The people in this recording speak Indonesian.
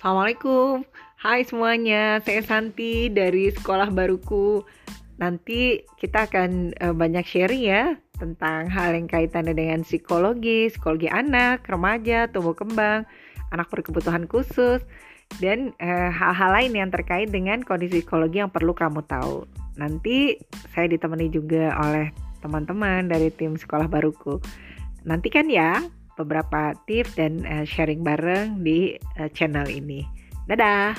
Assalamualaikum, hai semuanya, saya Santi dari Sekolah Baruku. Nanti kita akan uh, banyak sharing ya tentang hal yang kaitannya dengan psikologi, psikologi anak, remaja, tumbuh kembang, anak berkebutuhan khusus, dan uh, hal-hal lain yang terkait dengan kondisi psikologi yang perlu kamu tahu. Nanti saya ditemani juga oleh teman-teman dari tim Sekolah Baruku. Nantikan ya beberapa tips dan uh, sharing bareng di uh, channel ini. Dadah.